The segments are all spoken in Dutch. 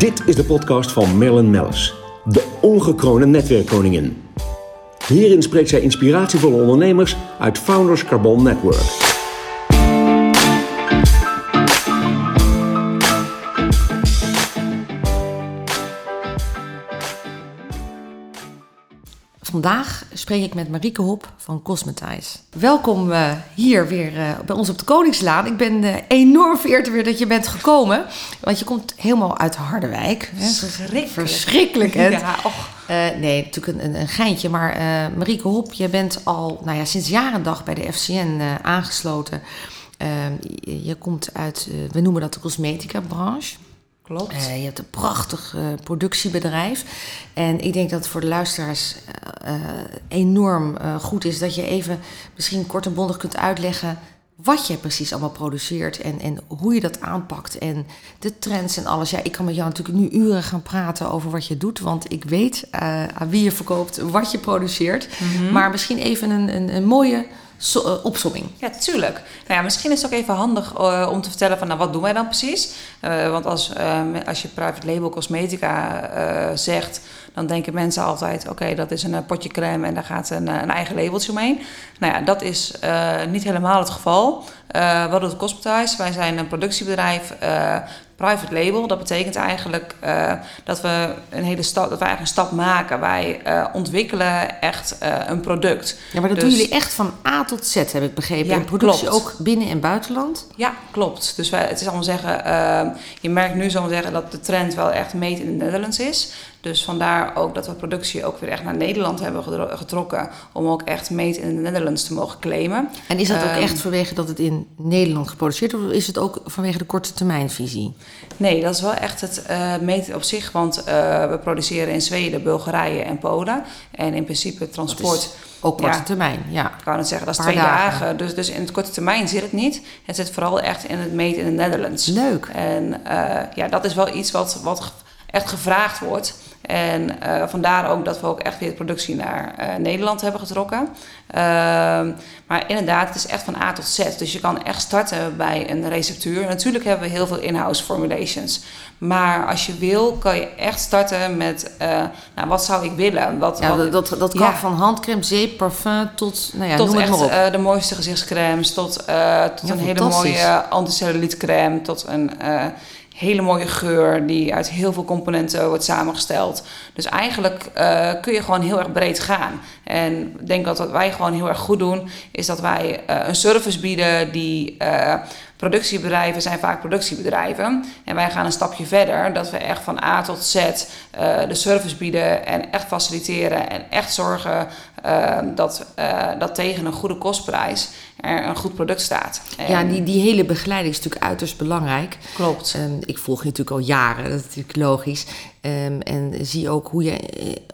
Dit is de podcast van Marilyn Mellis, de ongekroonde netwerkkoningin. Hierin spreekt zij inspiratievolle ondernemers uit Founders Carbon Network. Vandaag spreek ik met Marieke Hop van Cosmetize. Welkom uh, hier weer uh, bij ons op de Koningslaan. Ik ben uh, enorm vereerd weer dat je bent gekomen. Want je komt helemaal uit Harderwijk. Verschrikkelijk. Verschrikkelijk, hè? Ja, och. nee, natuurlijk een, een geintje. Maar Marieke Hop, je bent al nou ja, sinds jaren dag bij de FCN aangesloten. Je, je, komt uit, we noemen dat de cosmetica-branche. Klopt. Uh, je hebt een prachtig uh, productiebedrijf. En ik denk dat het voor de luisteraars uh, enorm goed is dat je even misschien kort en bondig kunt uitleggen wat je precies allemaal produceert en, en hoe je dat aanpakt en de trends en alles. Ja, ik kan met jou natuurlijk nu uren gaan praten over wat je doet, want ik weet aan wie je verkoopt, wat je produceert. Mm -hmm. Maar misschien even een, een, een mooie so, opsomming. Ja, tuurlijk. Nou ja, misschien is het ook even handig uh, om te vertellen van, nou, wat doen wij dan precies? Uh, want als, als je private label cosmetica zegt, dan denken mensen altijd, oké, dat is een potje crème en daar gaat een, een eigen labeltje omheen. Nou ja, dat is niet helemaal het geval. Wat doet Cosmetize? Wij zijn een productiebedrijf private label. Dat betekent eigenlijk uh, dat we een hele stap, dat we eigenlijk een stap maken. Wij uh, ontwikkelen echt uh, een product. Ja, maar dat dus, doen jullie echt van A tot Z, heb ik begrepen. Ja, en productie klopt. ook binnen- en buitenland? Ja, klopt. Dus wij, het is allemaal zeggen, je merkt nu zo zeggen dat de trend wel echt made in the Netherlands is. Dus vandaar ook dat we productie ook weer echt naar Nederland hebben getrokken. Om ook echt made in the Netherlands te mogen claimen. En is dat ook Um, echt vanwege dat het in Nederland geproduceerd? Of is het ook vanwege de korte termijnvisie? Nee, dat is wel echt het uh, meten op zich. Want uh, we produceren in Zweden, Bulgarije en Polen. En in principe transport... Ook korte ja, termijn, ja. Ik kan het zeggen, dat is twee dagen. dagen. Dus, dus in het korte termijn zit het niet. Het zit vooral echt in het meten in the Netherlands. Leuk. En uh, ja, dat is wel iets wat, wat echt gevraagd wordt. En uh, vandaar ook dat we ook echt weer de productie naar uh, Nederland hebben getrokken. Uh, maar inderdaad, het is echt van A tot Z. Dus je kan echt starten bij een receptuur. Natuurlijk hebben we heel veel in-house formulations. Maar als je wil, kan je echt starten met, uh, nou, wat zou ik willen? Wat, Ja, wat, dat, dat kan ja. van handcrème, zeep, parfum tot, nou ja, tot noem echt maar op. de mooiste gezichtscremes, tot, tot Ja, een hele mooie anticellulietcrème, tot een hele mooie geur die uit heel veel componenten wordt samengesteld. Dus eigenlijk uh, kun je gewoon heel erg breed gaan. En ik denk dat wat wij gewoon heel erg goed doen, is dat wij uh, een service bieden die. Uh, productiebedrijven zijn vaak productiebedrijven. En wij gaan een stapje verder, dat we echt van A tot Z de service bieden en echt faciliteren en echt zorgen dat, dat tegen een goede kostprijs er een goed product staat. Ja, die, die hele begeleiding is natuurlijk uiterst belangrijk. Klopt. Um, ik volg je natuurlijk al jaren, dat is natuurlijk logisch. Um, en zie ook hoe je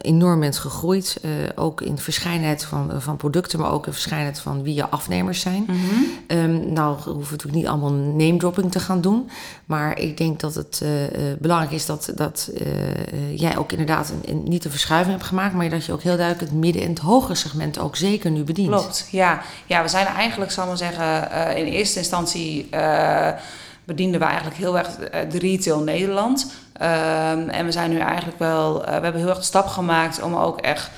enorm bent gegroeid. Uh, ook in verschijnheid van, van producten, maar ook in verschijnheid van wie je afnemers zijn. Mm -hmm. um, nou, we hoeven natuurlijk niet allemaal name dropping te gaan doen. Maar ik denk dat het uh, uh, belangrijk is dat, dat uh, jij ook inderdaad een, een, niet een verschuiving hebt gemaakt, maar dat je ook heel duidelijk het midden- en het hogere segment ook zeker nu bedient. Klopt, ja. Ja, we zijn eigenlijk, zal ik maar zeggen, uh, in eerste instantie uh, bedienden we eigenlijk heel erg de retail Nederland. Um, en we zijn nu eigenlijk wel, we hebben heel erg de stap gemaakt om ook echt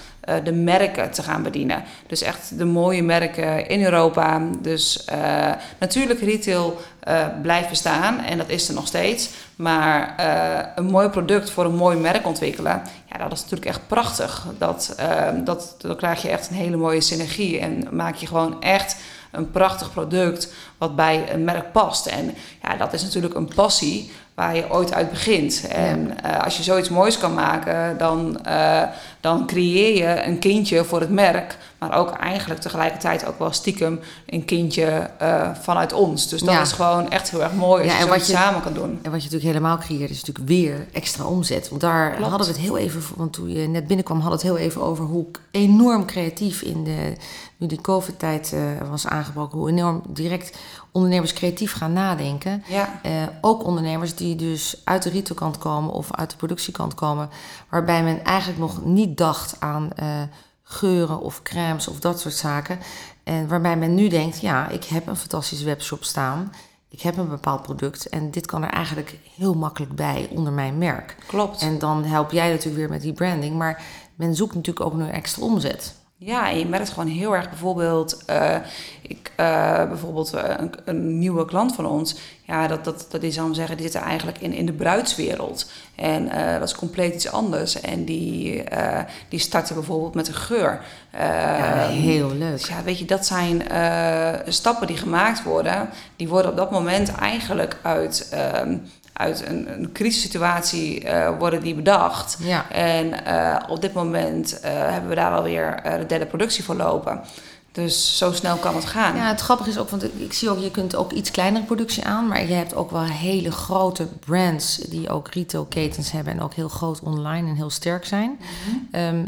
de merken te gaan bedienen. Dus echt de mooie merken in Europa. Dus uh, natuurlijk retail blijft bestaan en dat is er nog steeds. Maar een mooi product voor een mooi merk ontwikkelen, ja, dat is natuurlijk echt prachtig. Dat, dat, dan krijg je echt een hele mooie synergie en maak je gewoon echt een prachtig product wat bij een merk past. En ja, dat is natuurlijk een passie waar je ooit uit begint. En ja. uh, als je zoiets moois kan maken, dan, uh, dan creëer je een kindje voor het merk. Maar ook eigenlijk tegelijkertijd ook wel stiekem een kindje uh, vanuit ons. Dus dat Ja. is gewoon echt heel erg mooi als Ja, je wat je- samen kan doen. En wat je natuurlijk helemaal creëert, is natuurlijk weer extra omzet. Want daar Klopt. hadden we het heel even, want toen je net binnenkwam, hadden we het heel even over hoe enorm creatief in de, nu die COVID-tijd eh, was aangebroken, hoe enorm direct ondernemers creatief gaan nadenken. Ja, Eh, ook ondernemers die dus uit de retailkant komen of uit de productiekant komen, waarbij men eigenlijk nog niet dacht aan eh, geuren of crèmes of dat soort zaken. En waarbij men nu denkt, ja, ik heb een fantastische webshop staan. ik heb een bepaald product en dit kan er eigenlijk heel makkelijk bij onder mijn merk. Klopt. En dan help jij natuurlijk weer met die branding, maar men zoekt natuurlijk ook nu extra omzet. Ja, en je merkt gewoon heel erg bijvoorbeeld, uh, ik, uh, bijvoorbeeld uh, een, een, nieuwe klant van ons, ja, dat, dat, dat is zou zeggen, die zit eigenlijk in, in de bruidswereld. En dat is compleet iets anders. En die, die starten bijvoorbeeld met een geur. ja, heel leuk. Dus ja, weet je, dat zijn stappen die gemaakt worden, die worden op dat moment eigenlijk uit ehm, uit een, een crisissituatie uh, worden die bedacht. Ja. En uh, op dit moment uh, hebben we daar alweer de derde productie voor lopen. Dus zo snel kan het gaan. Ja, het grappige is ook, want ik zie ook, je kunt ook iets kleinere productie aan, maar je hebt ook wel hele grote brands die ook retailketens hebben en ook heel groot online en heel sterk zijn. Mm -hmm. um,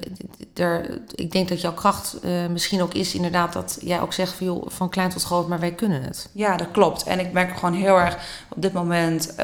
ik denk dat jouw kracht uh, misschien ook is inderdaad dat jij ook zegt van, joh, van klein tot groot, maar wij kunnen het. Ja, dat klopt. En ik merk gewoon heel erg op dit moment, uh,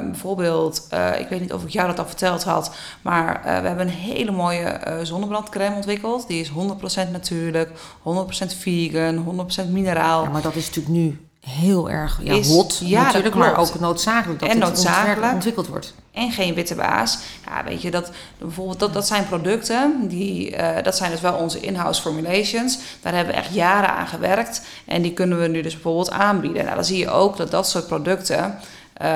bijvoorbeeld, uh, ik weet niet of ik jou dat al verteld had, maar we hebben een hele mooie zonnebrandcrème ontwikkeld. Die is 100% natuurlijk, 100% vegan, 100% mineraal. Ja, maar dat is natuurlijk nu heel erg ja, is, hot ja, natuurlijk, maar ook noodzakelijk dat en het noodzakelijk. ontwikkeld wordt. En geen witte baas. Ja, weet je, dat, bijvoorbeeld, dat, dat zijn producten, die, uh, dat zijn dus wel onze in-house formulations. Daar hebben we echt jaren aan gewerkt en die kunnen we nu dus bijvoorbeeld aanbieden. Nou, dan zie je ook dat dat soort producten... Uh,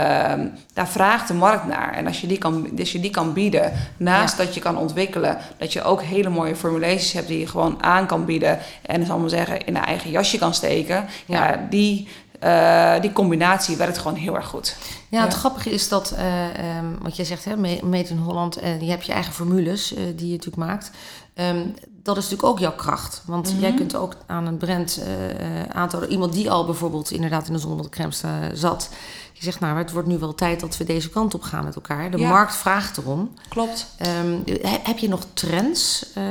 daar vraagt de markt naar. En als je die kan, als je die kan bieden, naast ja. dat je kan ontwikkelen, dat je ook hele mooie formulaties hebt die je gewoon aan kan bieden en zal maar zeggen in een eigen jasje kan steken, ja, ja die, uh, die combinatie werkt gewoon heel erg goed. Ja, het ja. grappige is dat, uh, um, wat jij zegt, hè, Made in Holland, uh, je hebt je eigen formules die je natuurlijk maakt. Um, dat is natuurlijk ook jouw kracht. Want mm -hmm. jij kunt ook aan een brand aantonen, iemand die al bijvoorbeeld inderdaad in de zonnebrandcrème zat. Je zegt, nou, het wordt nu wel tijd dat we deze kant op gaan met elkaar. De ja. markt vraagt erom. Klopt. Um, heb je nog trends uh,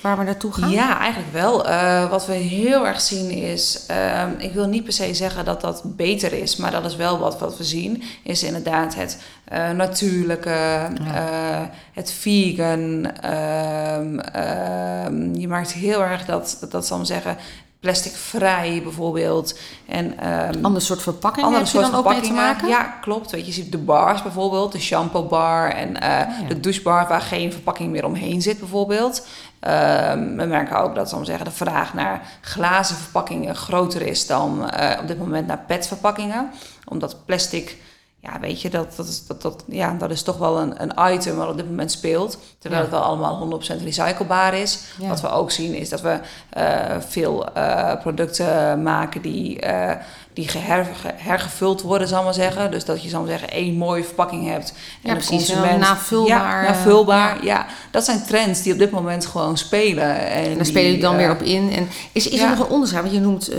waar we naartoe gaan? Ja, eigenlijk wel. Uh, wat we heel erg zien is, uh, ik wil niet per se zeggen dat dat beter is, maar dat is wel wat, wat we zien, is inderdaad het uh, natuurlijke, ja. het vegan. je maakt heel erg dat, dat, dat zal ik zeggen, plasticvrij bijvoorbeeld. En, um, ander soort verpakking andere soort ook mee te maken? Ja, klopt. Weet je, je ziet de bars bijvoorbeeld, de shampoo bar en uh, oh, ja. de douchebar waar geen verpakking meer omheen zit bijvoorbeeld. Um, we merken ook dat zeggen, de vraag naar glazen verpakkingen groter is dan uh, op dit moment naar PET verpakkingen. Omdat plastic ja, weet je, dat, dat, is, dat, dat, ja, dat is toch wel een, een item wat op dit moment speelt. Terwijl ja. het wel allemaal 100% recyclebaar is. Ja. Wat we ook zien is dat we uh, veel uh, producten maken die, uh, die geher, hergevuld worden, zal maar zeggen. Dus dat je, zal maar zeggen, één mooie verpakking hebt. En ja, de precies. Consument, navulbaar. Ja, navulbaar. Ja. dat zijn trends die op dit moment gewoon spelen. En, en daar spelen je dan weer op in. En is, is er nog een onderscheid? Want je noemt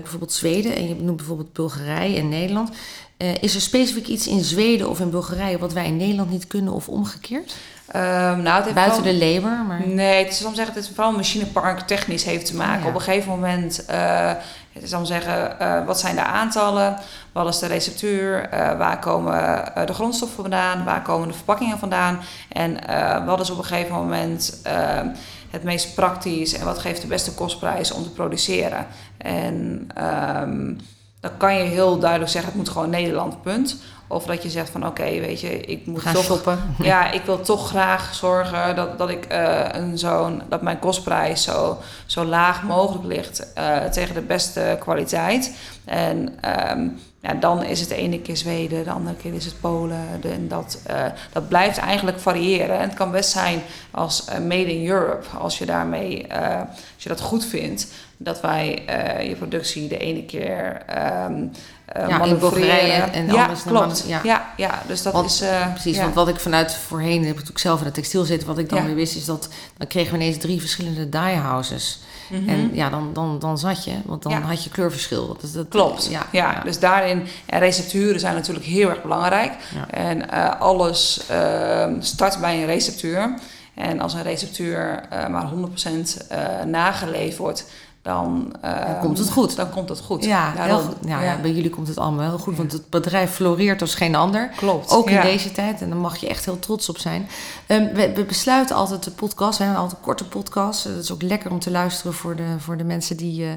bijvoorbeeld Zweden en je noemt bijvoorbeeld Bulgarije en Nederland. Uh, is er specifiek iets in Zweden of in Bulgarije wat wij in Nederland niet kunnen of omgekeerd? Um, nou, het Buiten vooral, de labor? Maar... Nee, het is om zeggen, het is vooral machinepark technisch heeft te maken. Oh, ja. Op een gegeven moment, uh, het is om zeggen, uh, wat zijn de aantallen? Wat is de receptuur? waar komen de grondstoffen vandaan? Waar komen de verpakkingen vandaan? En wat is op een gegeven moment het meest praktisch? En wat geeft de beste kostprijs om te produceren? En... Um, dan kan je heel duidelijk zeggen, het moet gewoon Nederland, punt. Of dat je zegt van oké, okay, weet je, ik moet Ga toch. Shoppen. Ja, ik wil toch graag zorgen dat, dat ik uh, een zo'n dat mijn kostprijs zo, zo laag mogelijk ligt uh, tegen de beste kwaliteit. En um, ja, dan is het de ene keer Zweden, de andere keer is het Polen. De, en dat, uh, dat blijft eigenlijk variëren. En het kan best zijn als Made in Europe, als je daarmee, als je dat goed vindt dat wij je productie de ene keer um, uh, ja, in Bulgarije en ja, anders klopt. Ja. ja, ja, dus dat want, is... Uh, precies, ja. want wat ik vanuit voorheen, heb ik zelf in het textiel zitten, wat ik dan weer wist, is dat dan kregen we ineens drie verschillende diehouses. Mm -hmm. En ja, dan, dan, dan zat je, want dan had je kleurverschil. Dus dat, Klopt, ja, ja, Dus daarin, en recepturen zijn natuurlijk heel erg belangrijk. En alles ehm, start bij een receptuur. En als een receptuur maar 100% nageleverd wordt dan, Dan komt het goed. Dan komt het goed. Ja, heel Daarom. goed. Ja, ja, bij jullie komt het allemaal heel goed, want het bedrijf floreert als geen ander. Klopt. Ook in deze tijd. En daar mag je echt heel trots op zijn. Ehm, we, we besluiten altijd de podcast. We hebben altijd een korte podcast. Dat is ook lekker om te luisteren voor de, voor de mensen die eh,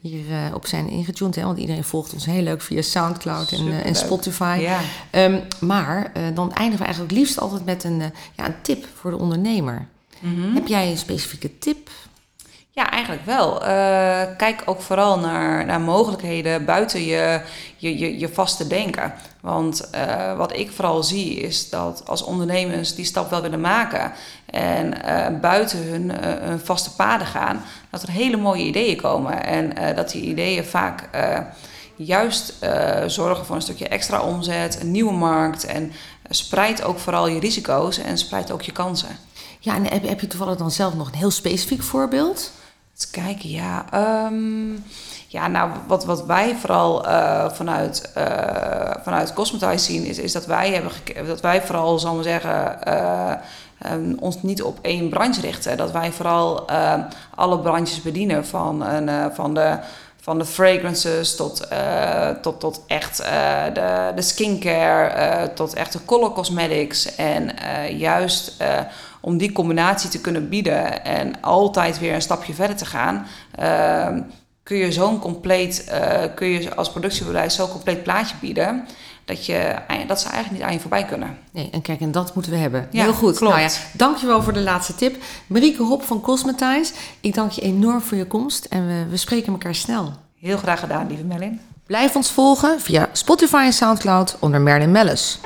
hier eh, op zijn ingetuned. Hè? Want iedereen volgt ons heel leuk via Soundcloud en, eh, en. Spotify. Ja. Ehm, maar dan eindigen we eigenlijk het liefst altijd met een, ja, een tip voor de ondernemer. Mhm. Heb jij een specifieke tip? Ja, eigenlijk wel. Eh, kijk ook vooral naar, naar mogelijkheden buiten je, je, je, je vaste denken. Want eh, wat ik vooral zie is dat als ondernemers die stap wel willen maken en eh, buiten hun, hun vaste paden gaan, dat er hele mooie ideeën komen. En dat die ideeën vaak juist zorgen voor een stukje extra omzet, een nieuwe markt en spreid ook vooral je risico's en spreid ook je kansen. Ja, en heb, heb je toevallig dan zelf nog een heel specifiek voorbeeld? Eens kijken, ja. ehm, ja, nou, wat, wat wij vooral eh, vanuit, eh vanuit Cosmetize zien, is, is dat wij hebben dat wij vooral, zal maar zeggen, eh, ehm, ons niet op één branche richten. Dat wij vooral eh, alle branches bedienen, van, een, van de van de fragrances tot, eh, tot, tot echt eh, de, de skincare, eh, tot echt de color cosmetics. En juist om die combinatie te kunnen bieden en altijd weer een stapje verder te gaan, ehm, kun je zo'n compleet, kun je als productiebedrijf zo'n compleet plaatje bieden. Dat, je, dat ze eigenlijk niet aan je voorbij kunnen. Nee, en kijk, en dat moeten we hebben. Ja, Heel goed. klopt. Nou ja, dankjewel voor de laatste tip. Marieke Hop van Cosmetize, ik dank je enorm voor je komst en we, we spreken elkaar snel. Heel graag gedaan, lieve Melin. Blijf ons volgen via Spotify en Soundcloud onder Merlin Mellis.